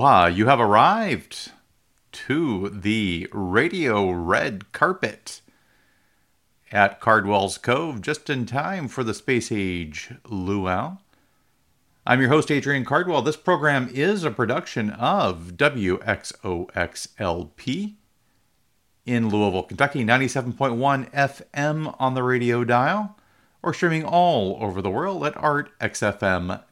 Aloha, you have arrived to the Radio Red Carpet at Cardwell's Cove just in time for the Space Age Luau. I'm your host, Adrian Cardwell. This program is a production of WXOXLP in Louisville, Kentucky, 97.1 FM on the radio dial, or streaming all over the world at artxfm.com.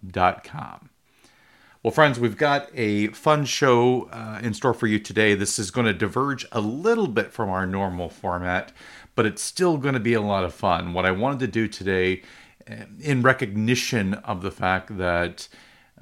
Well, friends, we've got a fun show uh, in store for you today. This is going to diverge a little bit from our normal format, but it's still going to be a lot of fun. What I wanted to do today, uh, in recognition of the fact that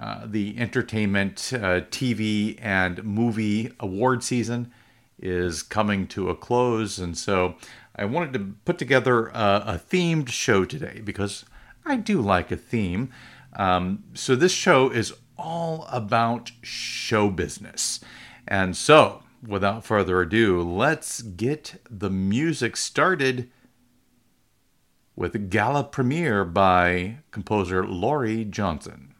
uh, the entertainment, uh, TV, and movie award season is coming to a close, and so I wanted to put together a, a themed show today because I do like a theme. Um, so this show is all about show business. And so, without further ado, let's get the music started with Gala Premiere by composer Laurie Johnson.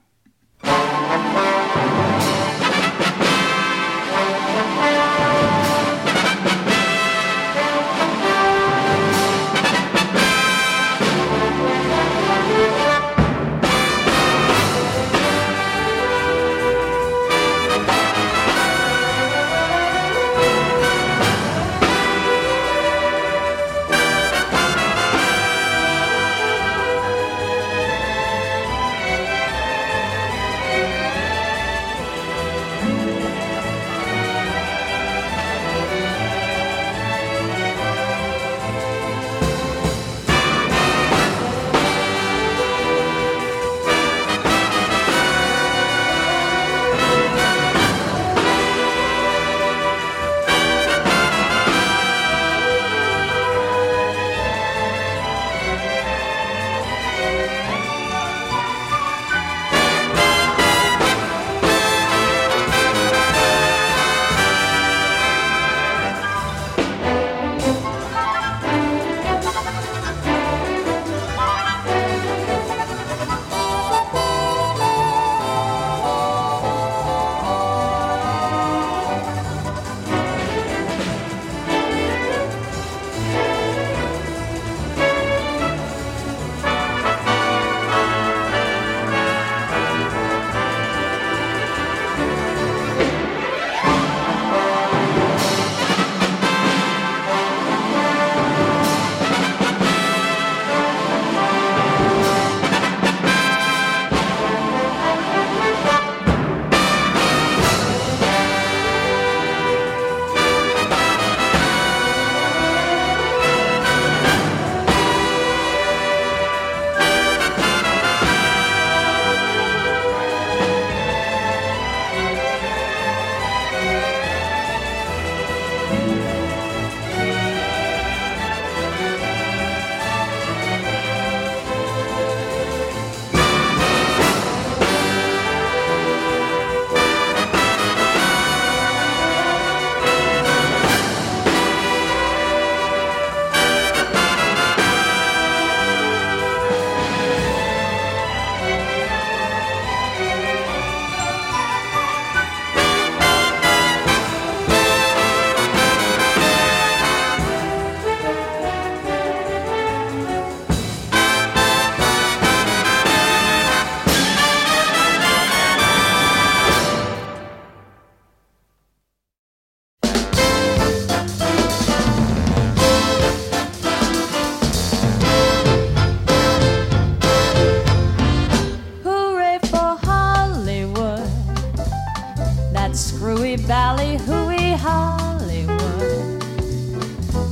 screwy ballyhooey Hollywood,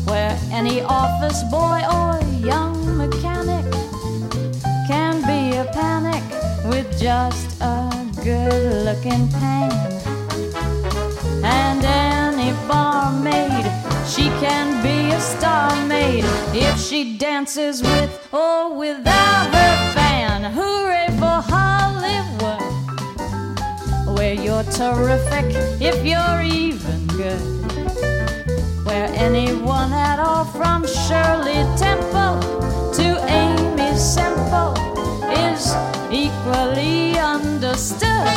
where any office boy or young mechanic can be a panic with just a good looking pan. And any barmaid, she can be a star maid if she dances with or without her. where you're terrific if you're even good, where anyone at all from Shirley Temple to Aimee Semple is equally understood.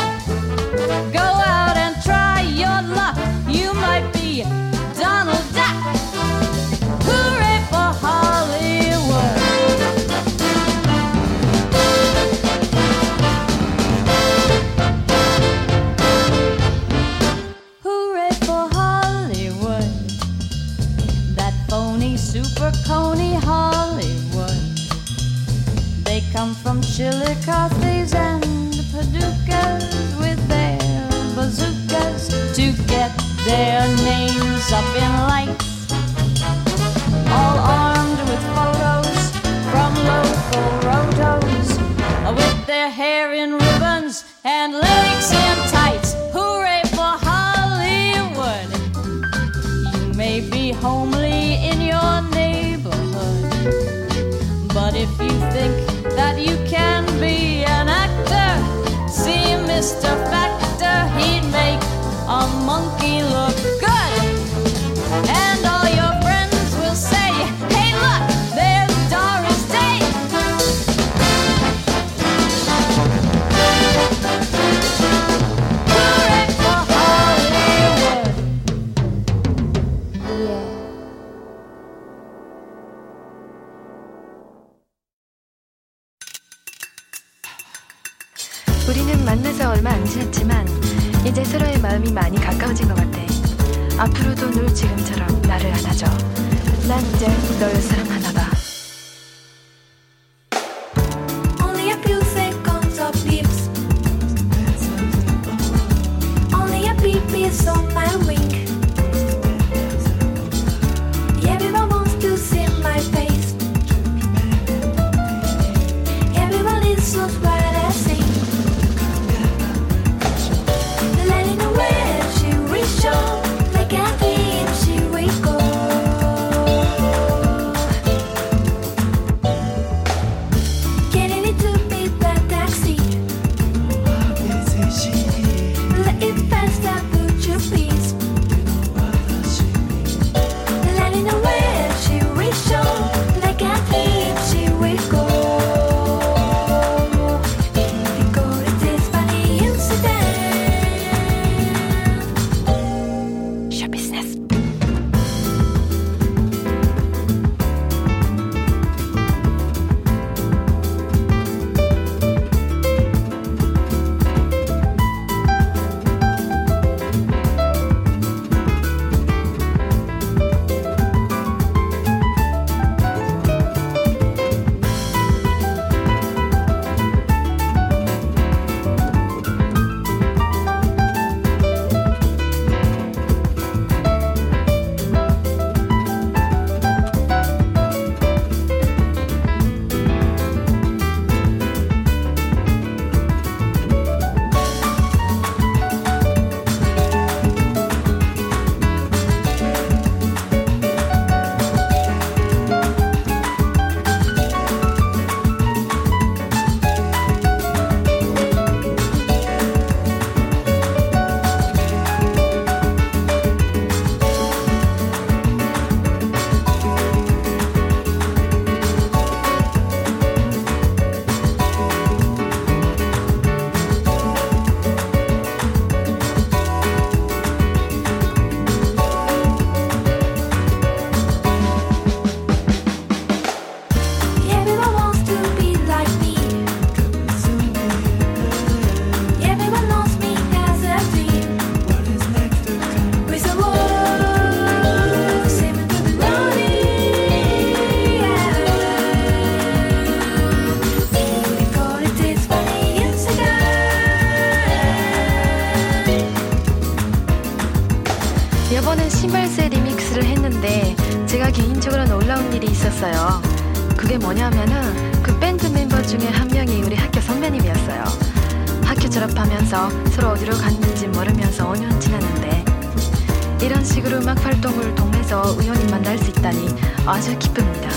Go out Chillicothe's and Paducahs with their bazookas to get their names up in lights. All armed with photos from local rotos with their hair in stuff 있었어요. 그게 뭐냐면은 그 밴드 멤버 중에 한 명이 우리 학교 선배님이었어요. 학교 졸업하면서 서로 어디로 갔는지 모르면서 5년 지났는데 이런 식으로 음악 활동을 통해서 우연히 만날 수 있다니 아주 기쁩니다.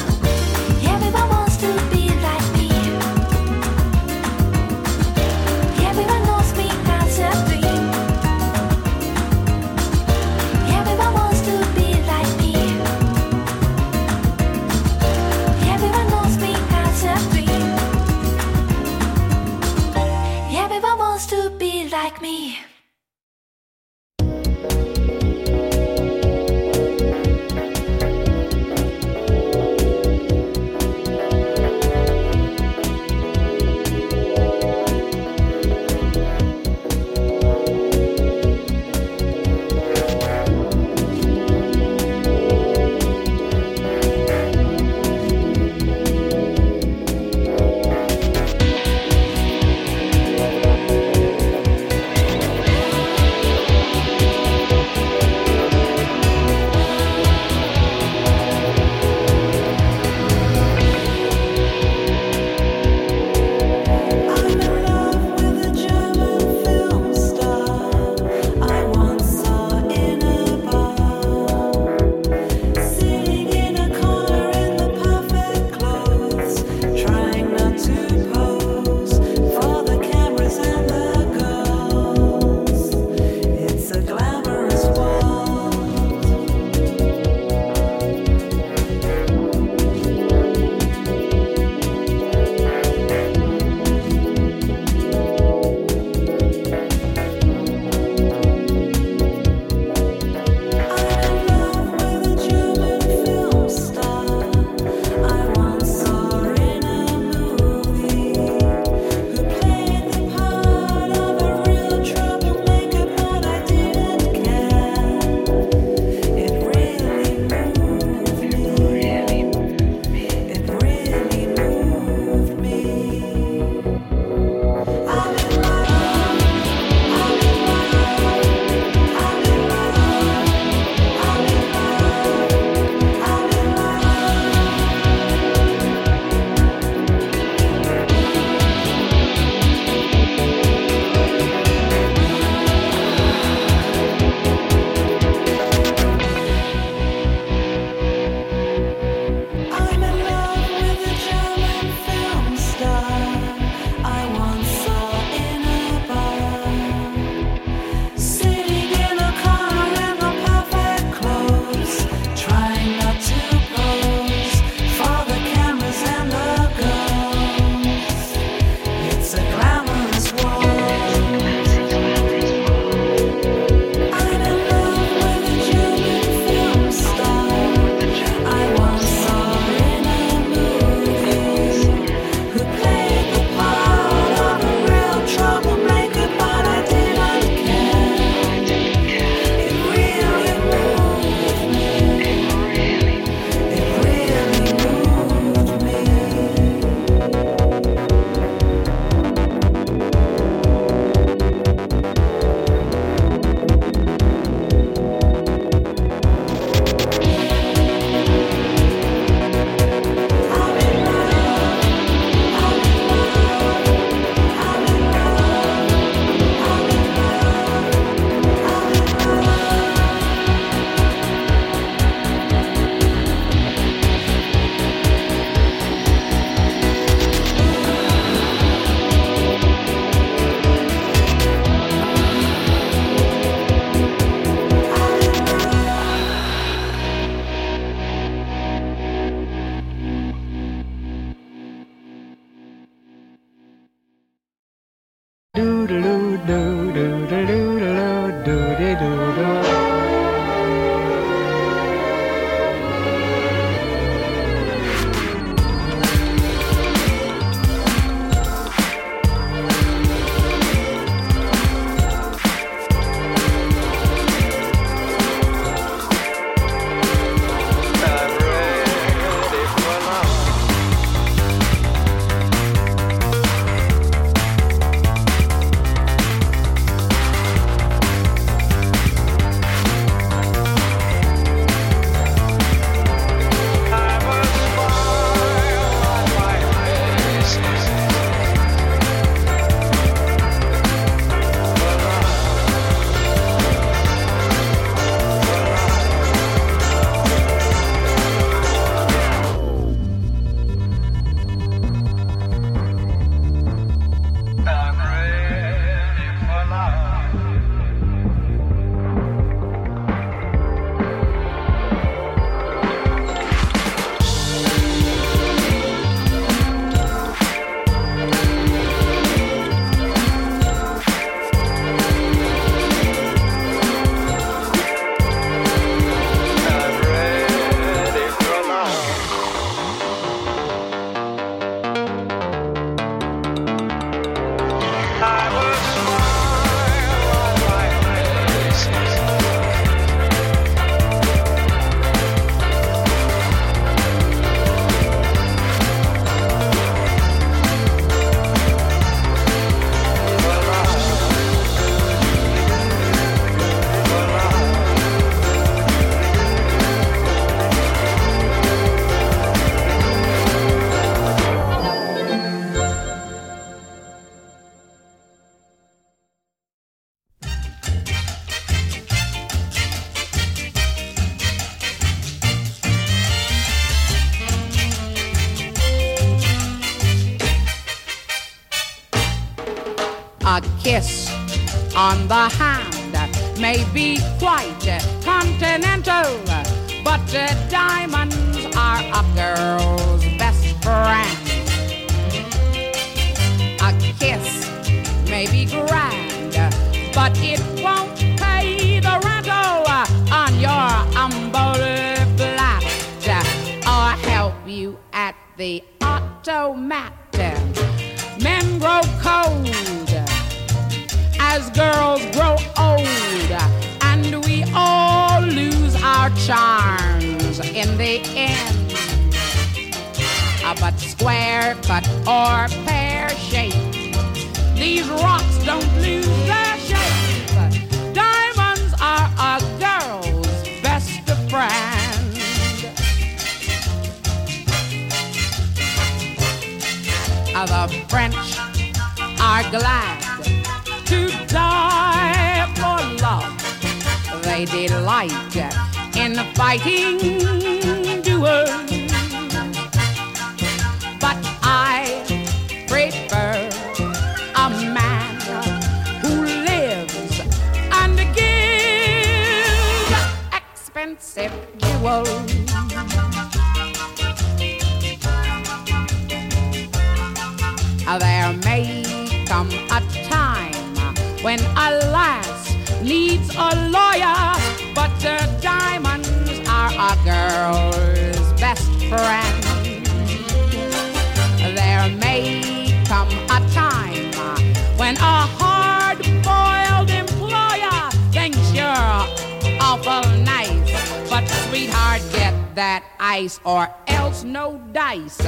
That ice or else no dice.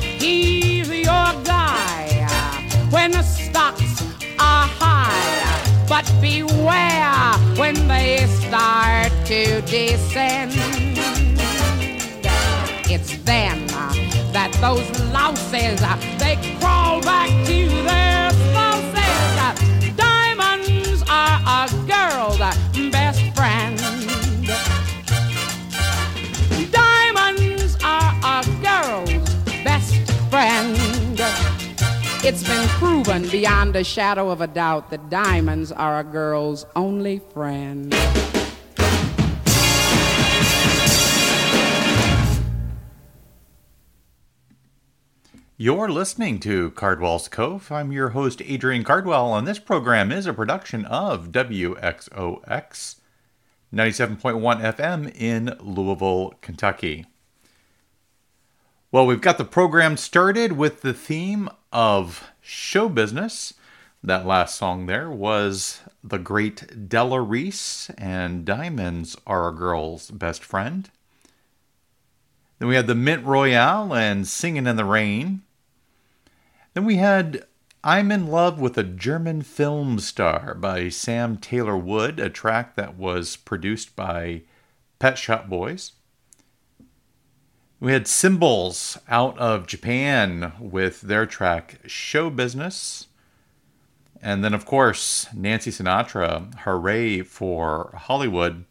He's your guy when the stocks are high, but beware when they start to descend. It's then that those louses they crawl back to their spouses. Diamonds are a girl's best friend. It's been proven beyond a shadow of a doubt that diamonds are a girl's only friend. You're listening to Cardwell's Cove. I'm your host, Adrian Cardwell, and this program is a production of WXOX 97.1 FM in Louisville, Kentucky. Well, we've got the program started with the theme of show business. That last song there was the great Della Reese and Diamonds Are a Girl's Best Friend. Then we had the Mint Royale and Singing in the Rain. Then we had I'm in Love with a German Film Star by Sam Taylor Wood, a track that was produced by Pet Shop Boys. We had Cymbals out of Japan with their track Show Business. And then, of course, Nancy Sinatra, Hooray for Hollywood.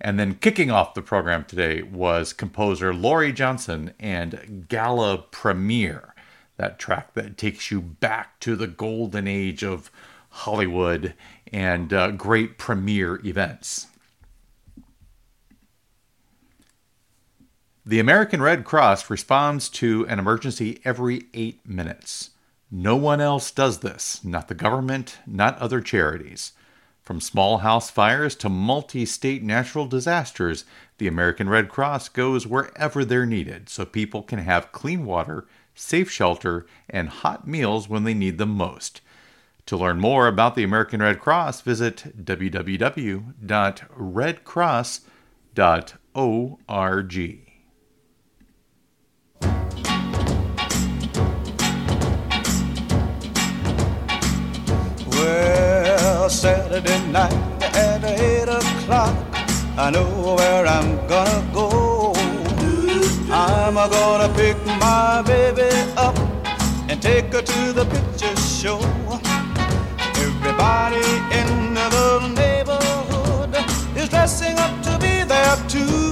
And then kicking off the program today was composer Laurie Johnson and Gala Premiere, that track that takes you back to the golden age of Hollywood and uh, great premiere events. The American Red Cross responds to an emergency every eight minutes. No one else does this, not the government, not other charities. From small house fires to multi state natural disasters, the American Red Cross goes wherever they're needed so people can have clean water, safe shelter, and hot meals when they need them most. To learn more about the American Red Cross, visit www.redcross.org. Saturday night at eight o'clock, I know where I'm gonna go. I'm gonna pick my baby up and take her to the picture show. Everybody in the neighborhood is dressing up to be there too.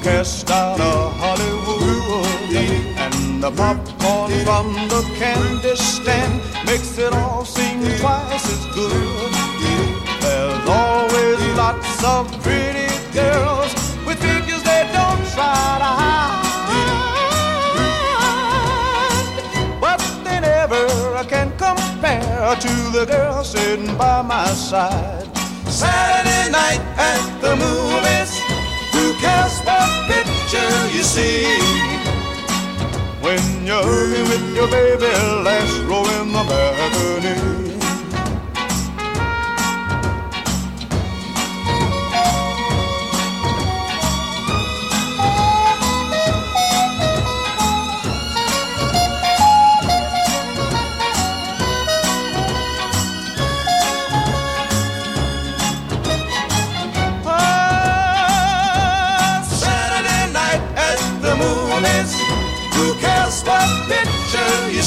Scope, a cast out of Hollywood, and the popcorn from the candy stand makes it all seem twice as good. There's always lots of pretty girls with figures they don't try to hide, but they never can compare to the girl sitting by my side. Saturday night at the movies, cares what picture you see? When you're with your baby, last row in the balcony.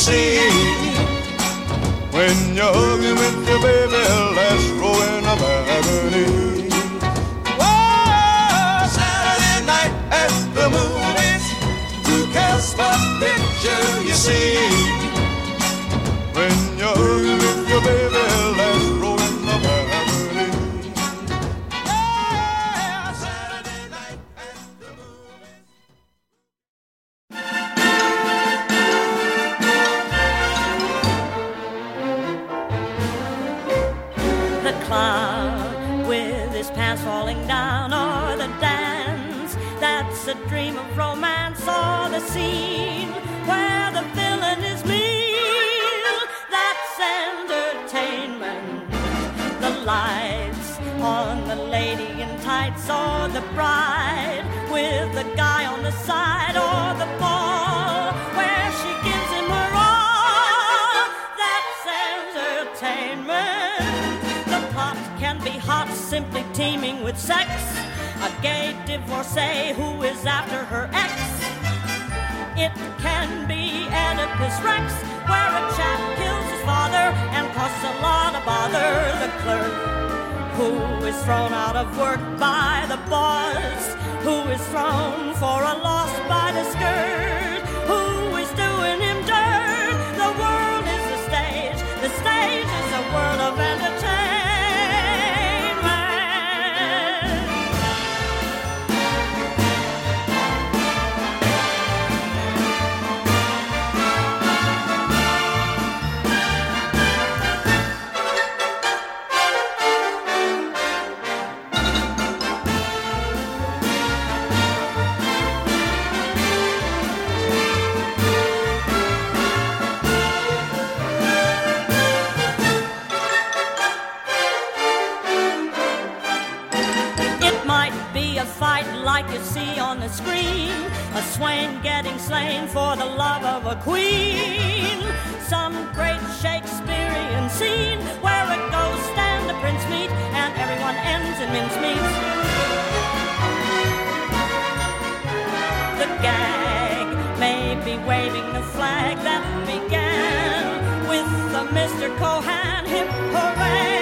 See? When you're hugging with your baby, last row in a balcony. Saturday night the. Who cares what picture you see? When you're screen, a swain getting slain for the love of a queen. Some great Shakespearean scene where a ghost and a prince meet and everyone ends in mincemeat. The gag may be waving the flag that began with the Mr. Cohan hip hooray.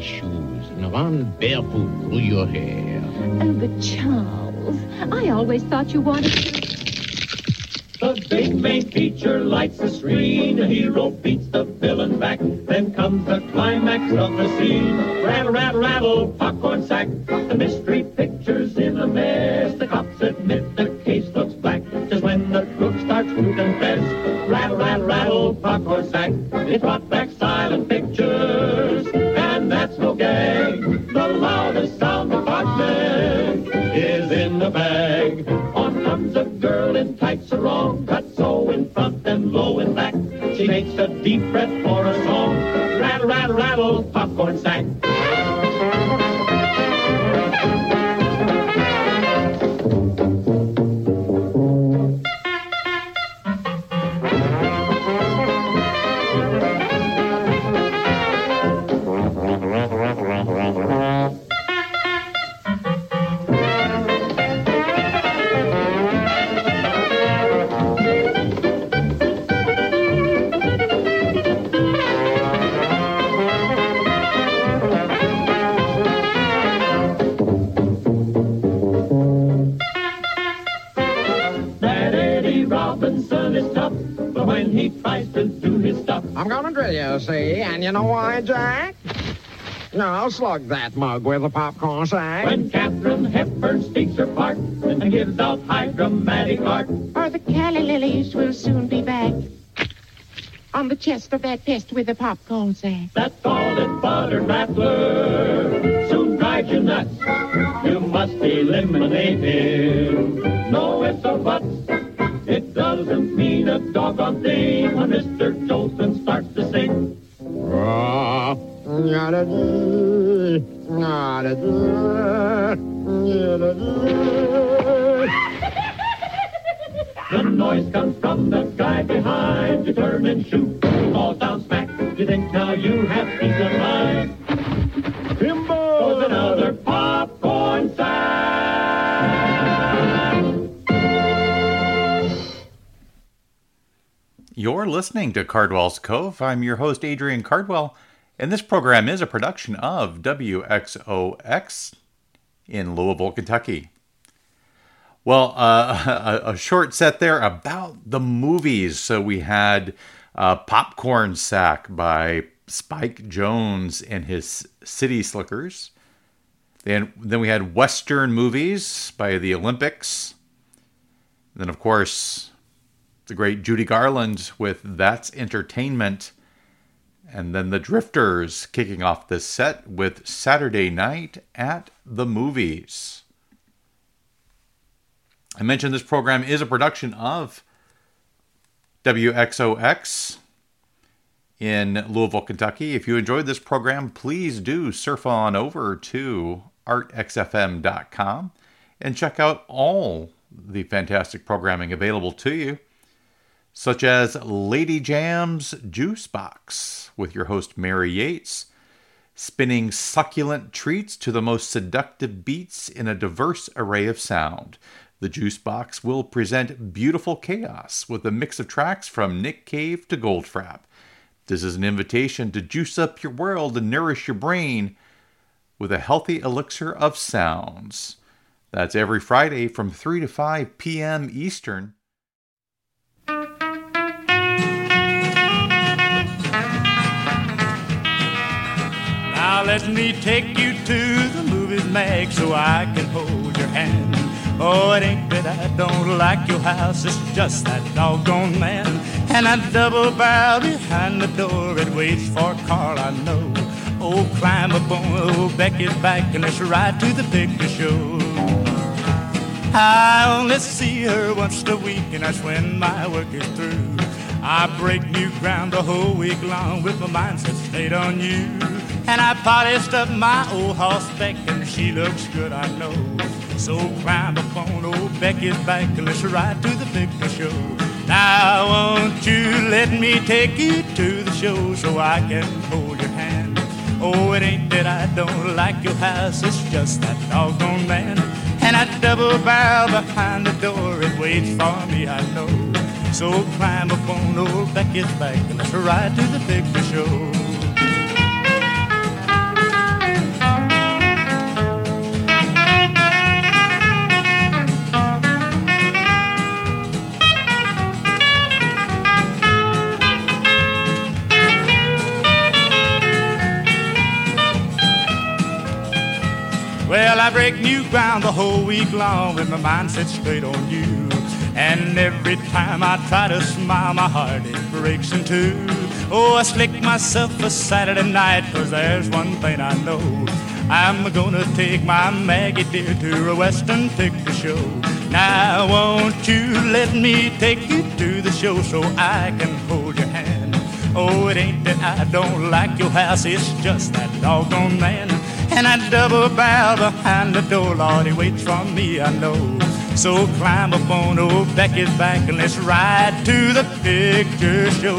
Take shoes and run barefoot through your hair. Oh, but Charles, I always thought you wanted to. The big main feature lights the screen. The hero beats the villain back. Then comes the climax of the scene. Rattle, rattle, rattle, popcorn sack. The mystery picture's in a mess. The cops admit the case looks black. Just when the crook starts to confess. Rattle, rattle, rattle, popcorn sack. It brought back silent She makes a deep breath for a song. Rattle, rattle, rattle, popcorn sack. No, slug that mug with a popcorn sack. when Katharine Hepburn speaks her part and gives out high dramatic art, Or the calla lilies will soon be back. On the chest of that pest with a popcorn sack. that salted butter rattler soon drives you nuts. You must eliminate him. No ifs or buts. It doesn't mean a doggone thing when Mr. Jolson starts to sing. Ah, The noise comes from the guy behind, determined shoot, falls down smack. You think now you have peace of mind. Goes another popcorn sack. You're listening to Cardwell's Cove. I'm your host, Adrian Cardwell, and this program is a production of WXOX in Louisville, Kentucky. Well, uh, a, a short set there about the movies. So we had uh, Popcorn Sack by Spike Jones and his City Slickers. Then, then we had Western movies by the Olympics. then, of course, the great Judy Garland with That's Entertainment. And then the Drifters kicking off this set with Saturday Night at the Movies. I mentioned this program is a production of WXOX in Louisville, Kentucky. If you enjoyed this program, please do surf on over to artxfm.com and check out all the fantastic programming available to you, such as Lady Jam's Juice Box with your host Mary Yates, spinning succulent treats to the most seductive beats in a diverse array of sound. The Juice Box will present beautiful chaos with a mix of tracks from Nick Cave to Goldfrapp. This is an invitation to juice up your world and nourish your brain with a healthy elixir of sounds. That's every Friday from 3 to 5 p.m. Eastern. Now let me take you to the movies, Meg, so I can hold your hand. Oh, it ain't that I don't like your house, it's just that doggone man. And that double barrel behind the door, it waits for Carl, I know. Oh, climb on old Becky's back and let's ride to the picture show. I only see her once a week, and that's when my work is through. I break new ground the whole week long with my mindset stayed on you. And I polished up my old horseback, and she looks good, I know. So climb up on old Becky's back and let's ride to the picture show. Now won't you let me take you to the show so I can hold your hand? Oh, it ain't that I don't like your house, it's just that doggone man. And I double barrel behind the door, it waits for me, I know. So climb up on old Becky's back and let's ride to the picture show. Well, I break new ground the whole week long with my mind set straight on you. And every time I try to smile, my heart it breaks in two. Oh, I slick myself a Saturday night, cause there's one thing I know. I'm gonna take my Maggie dear to a Western picture show. Now, won't you let me take you to the show so I can hold your hand? Oh, it ain't that I don't like your house, it's just that doggone man. And I double bow behind the door, Lord, he waits for me, I know. So climb up on old Becky's back and let's ride to the picture show.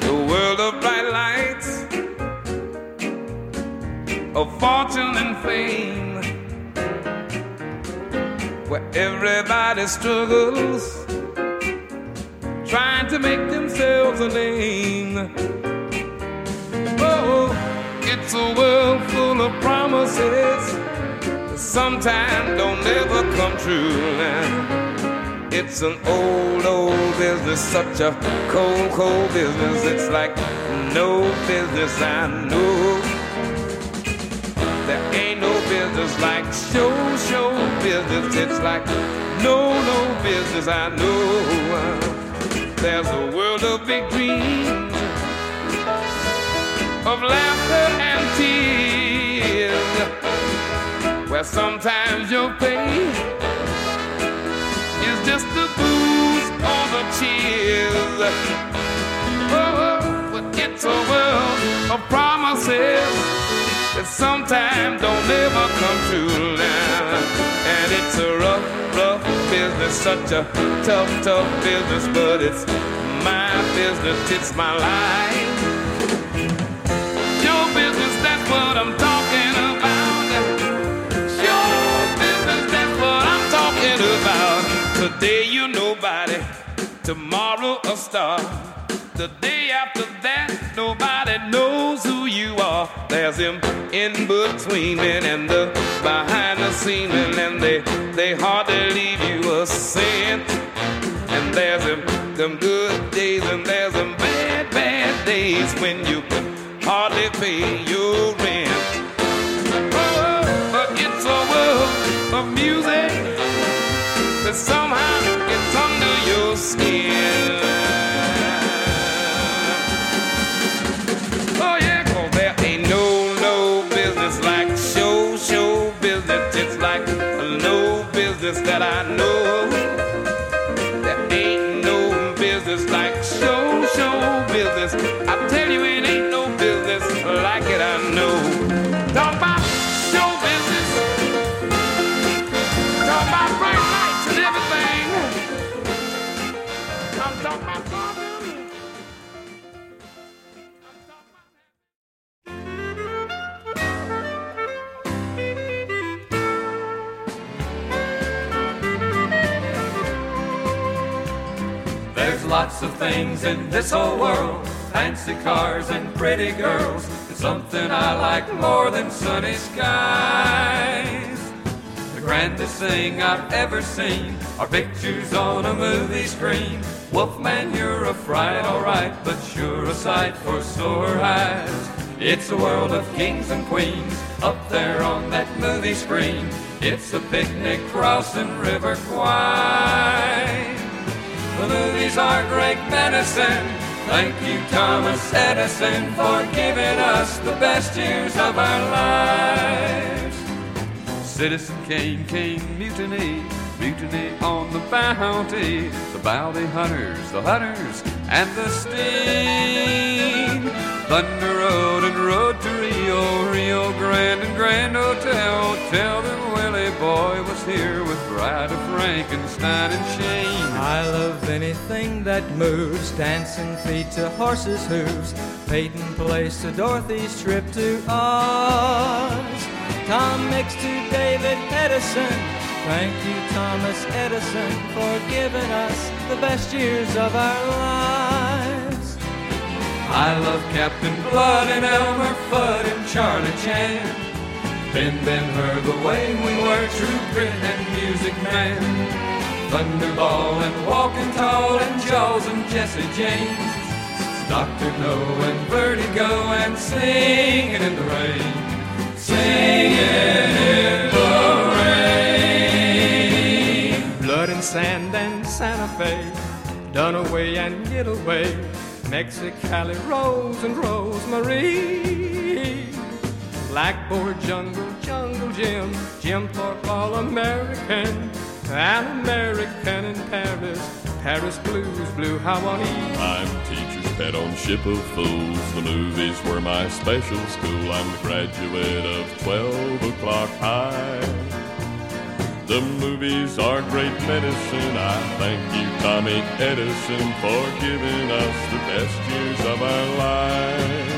The world of bright lights, of fortune and fame, where everybody struggles, sometimes don't ever come true. Now, it's an old, old business, such a cold, cold business. It's like no business I know. There ain't no business like show, show business. It's like no, no business I know. There's a world of big dreams, of laughter and tears, where sometimes your pain is just the booze or the cheers. Oh, but it's a world of promises that sometimes don't ever come true now. And it's a rough, rough business, such a tough, tough business, but it's my business, it's my life. Your business, that's what I'm tomorrow a star. The day after that, nobody knows who you are. There's them in between and the behind the scene and they they hardly leave you a cent. And there's them them good days, and there's them bad bad days when you can hardly pay your things in this old world fancy cars and pretty girls. It's something I like more than sunny skies. The grandest thing I've ever seen are pictures on a movie screen. Wolfman, you're a fright, alright, but sure a sight for sore eyes. It's a world of kings and queens up there on that movie screen. It's a picnic crossing River Kwai. Movies are great medicine. Thank you, Thomas Edison, for giving us the best years of our lives. Citizen Kane, Kane mutiny, mutiny on the bounty. The bounty hunters, the hunters, and the sting. Thunder Road and Road to Rio, Rio Grande and Grand Hotel. Tell them Willie Boy was here with Bride of Frankenstein and. I love anything that moves, dancing feet to horses' hooves, Peyton Place to Dorothy's trip to Oz. Tom Mix to David Edison. Thank you, Thomas Edison, for giving us the best years of our lives. I love Captain Blood and Elmer Fudd and Charlie Chan. Ben Ben heard the way we were, True Grit and Music Man. Thunderball and Walking Tall and Jaws and Jesse James. Dr. No and Vertigo and Singing in the Rain. Singing in the rain. Blood and sand and Santa Fe, Dunaway and Getaway, Mexicali Rose and Rosemary. Blackboard Jungle, Jungle Jim, Jim Thorpe All American, an American in Paris, Paris Blues, Blue Hawaii. I'm teacher's pet on Ship of Fools. The movies were my special school. I'm the graduate of 12 o'clock high. The movies are great medicine. I thank you, Tommy Edison, for giving us the best years of our lives.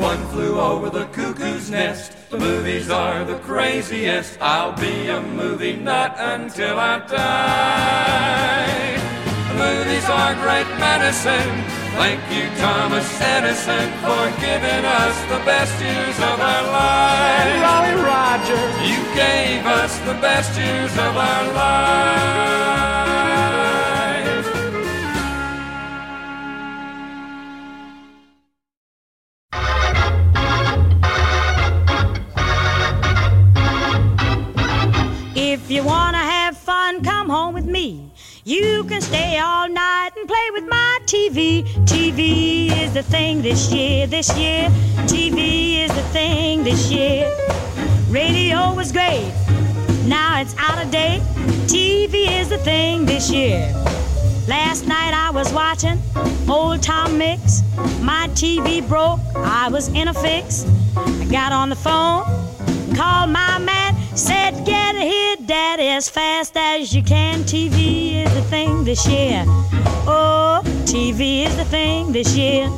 One flew over the cuckoo's nest. The movies are the craziest. I'll be a movie nut until I die. The movies are great medicine. Thank you, Thomas Edison, for giving us the best years of our lives. Rolly Roger. You gave us the best years of our lives. You wanna have fun, come home with me. You can stay all night and play with my TV. TV is the thing this year, this year. TV is the thing this year. Radio was great, now it's out of date. TV is the thing this year. Last night I was watching old Tom Mix. My TV broke, I was in a fix. I got on the phone, called my man, said, Get here, Daddy, as fast as you can. TV is the thing this year. Oh, TV is the thing this year.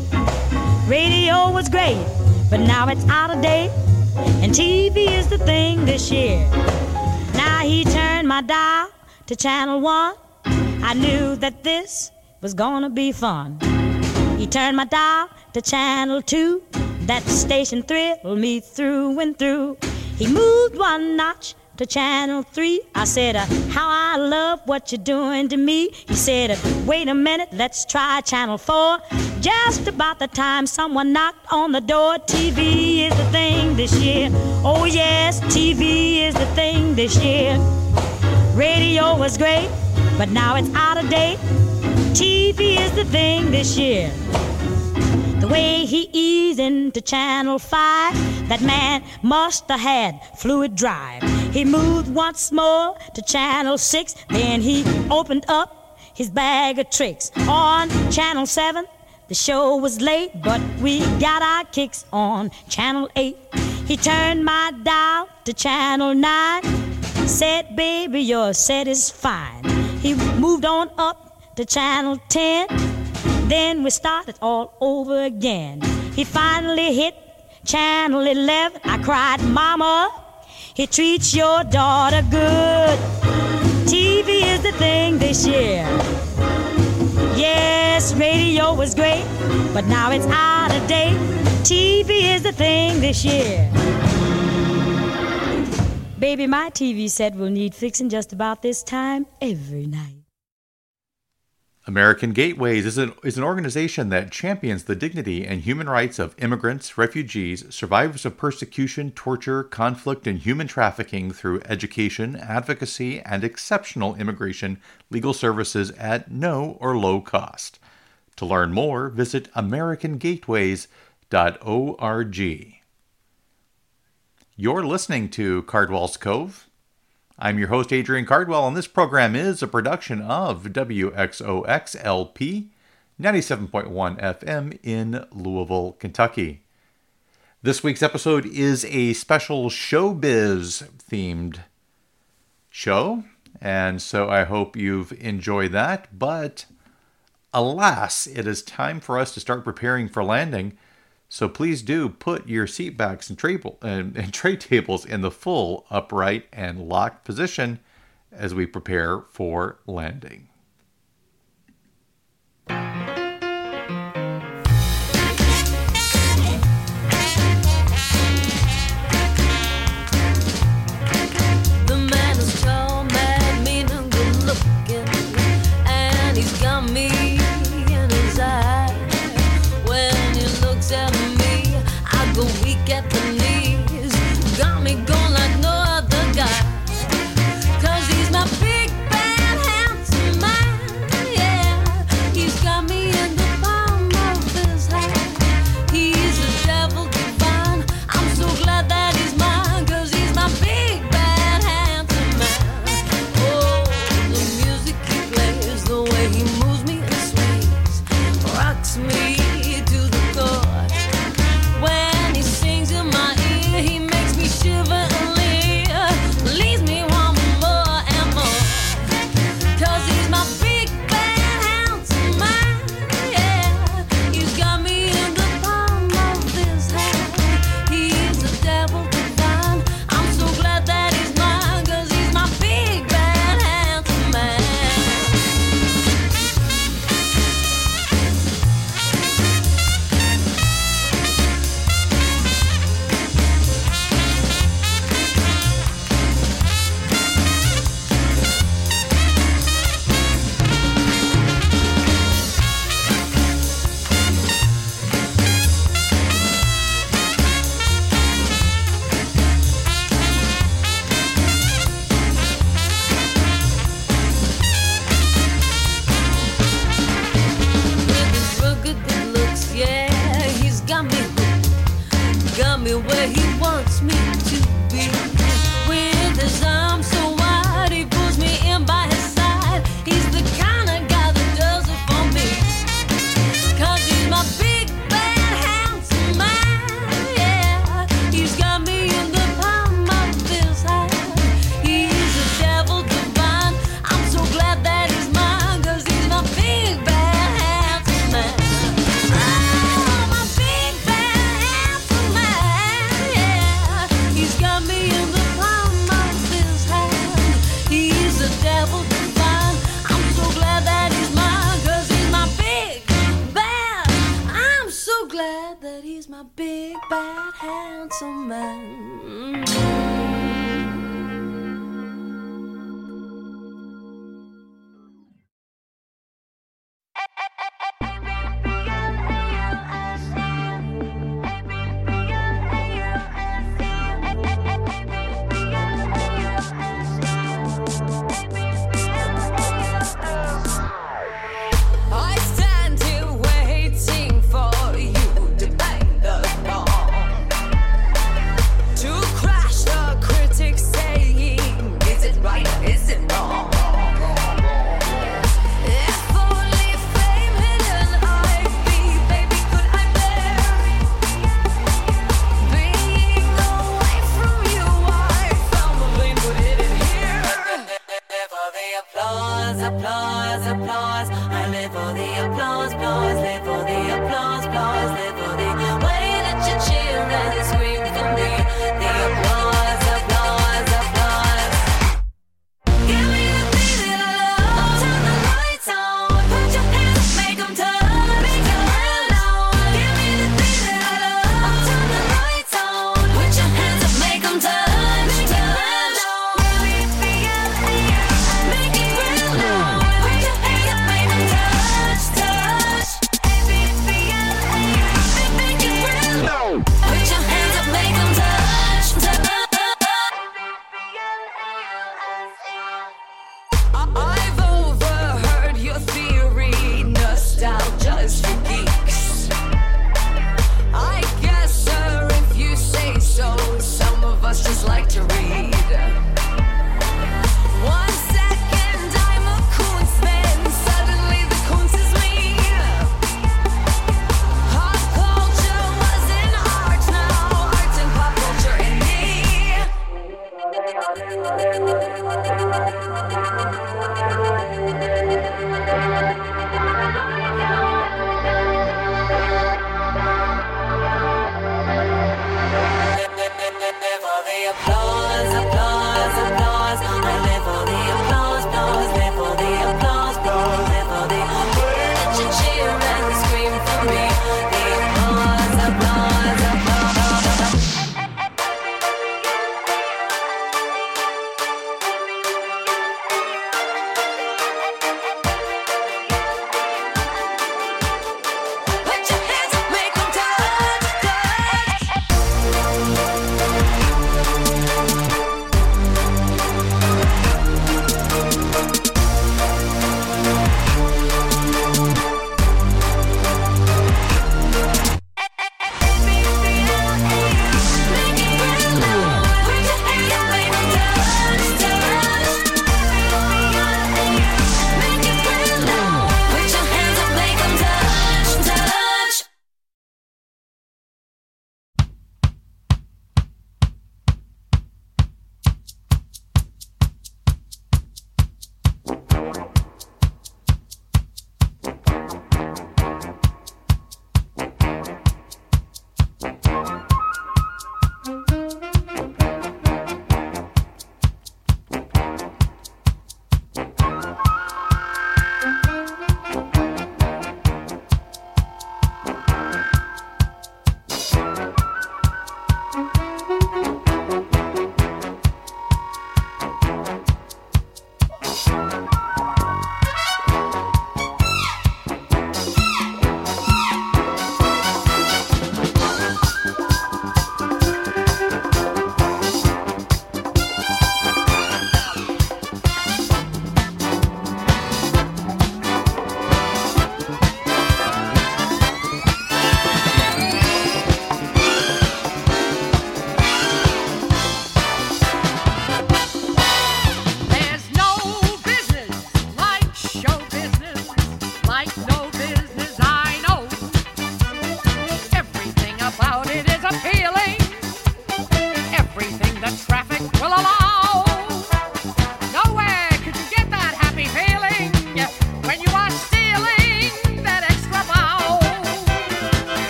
Radio was great, but now it's out of date. And TV is the thing this year. Now he turned my dial to channel one. I knew that this was gonna be fun. He turned my dial to channel two. That station thrilled me through and through. He moved one notch to channel three. I said, uh, How I love what you're doing to me. He said, uh, Wait a minute, let's try channel four. Just about the time someone knocked on the door. TV is the thing this year. Oh, yes, TV is the thing this year. Radio was great, but now it's out of date. TV is the thing this year. The way he eased into Channel 5, that man must have had fluid drive. He moved once more to Channel 6, then he opened up his bag of tricks. On Channel 7, the show was late, but we got our kicks on Channel 8. He turned my dial to Channel 9, said, Baby, your set is fine. He moved on up to Channel 10. Then we started all over again. He finally hit channel 11. I cried, Mama, he treats your daughter good. TV is the thing this year. Yes, radio was great, but now it's out of date. TV is the thing this year. Baby, my TV set will need fixing just about this time every night. American Gateways is an, is an organization that champions the dignity and human rights of immigrants, refugees, survivors of persecution, torture, conflict, and human trafficking through education, advocacy, and exceptional immigration legal services at no or low cost. To learn more, visit AmericanGateways.org. You're listening to Cardwell's Cove. I'm your host, Adrian Cardwell, and this program is a production of WXOXLP 97.1 FM in Louisville, Kentucky. This week's episode is a special showbiz themed show, and so I hope you've enjoyed that. But alas, it is time for us to start preparing for landing. So please do put your seat backs and, and, and tray tables in the full upright and locked position as we prepare for landing. applause, applause, applause. I live for the applause, applause, live for the applause, applause, live for the way that you cheer and scream for me.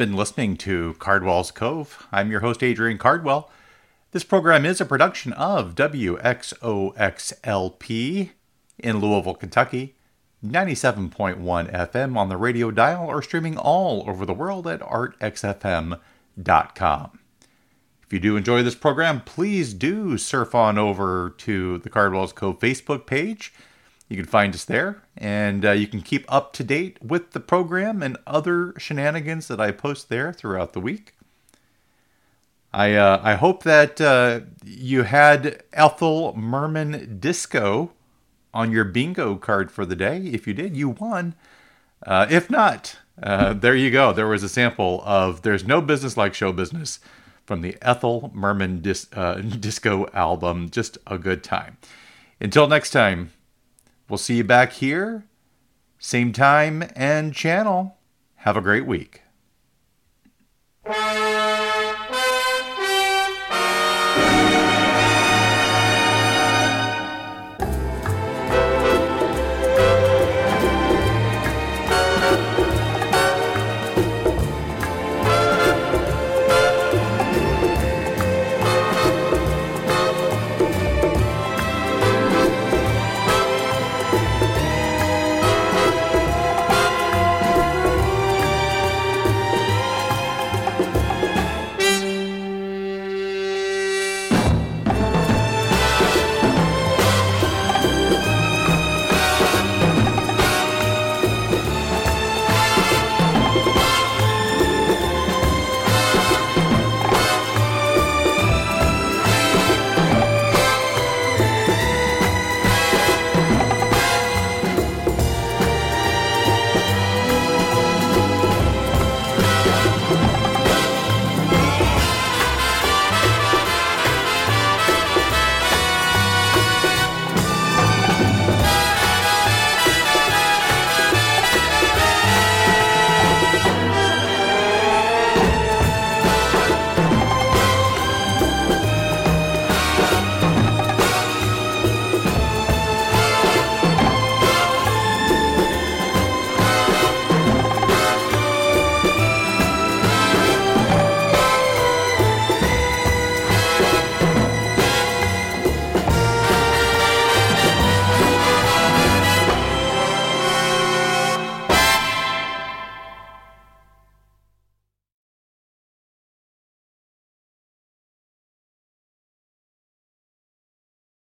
Been listening to Cardwell's Cove. I'm your host, Adrian Cardwell. This program is a production of WXOXLP in Louisville, Kentucky, 97.1 FM on the radio dial, or streaming all over the world at artxfm.com. If you do enjoy this program, please do surf on over to the Cardwell's Cove Facebook page. You can find us there, and uh, you can keep up to date with the program and other shenanigans that I post there throughout the week. I uh, I hope that uh, you had Ethel Merman Disco on your bingo card for the day. If you did, you won. Uh, if not, uh, there you go. There was a sample of "There's No Business Like Show Business" from the Ethel Merman Dis- uh, Disco album. Just a good time. Until next time. We'll see you back here, same time and channel. Have a great week.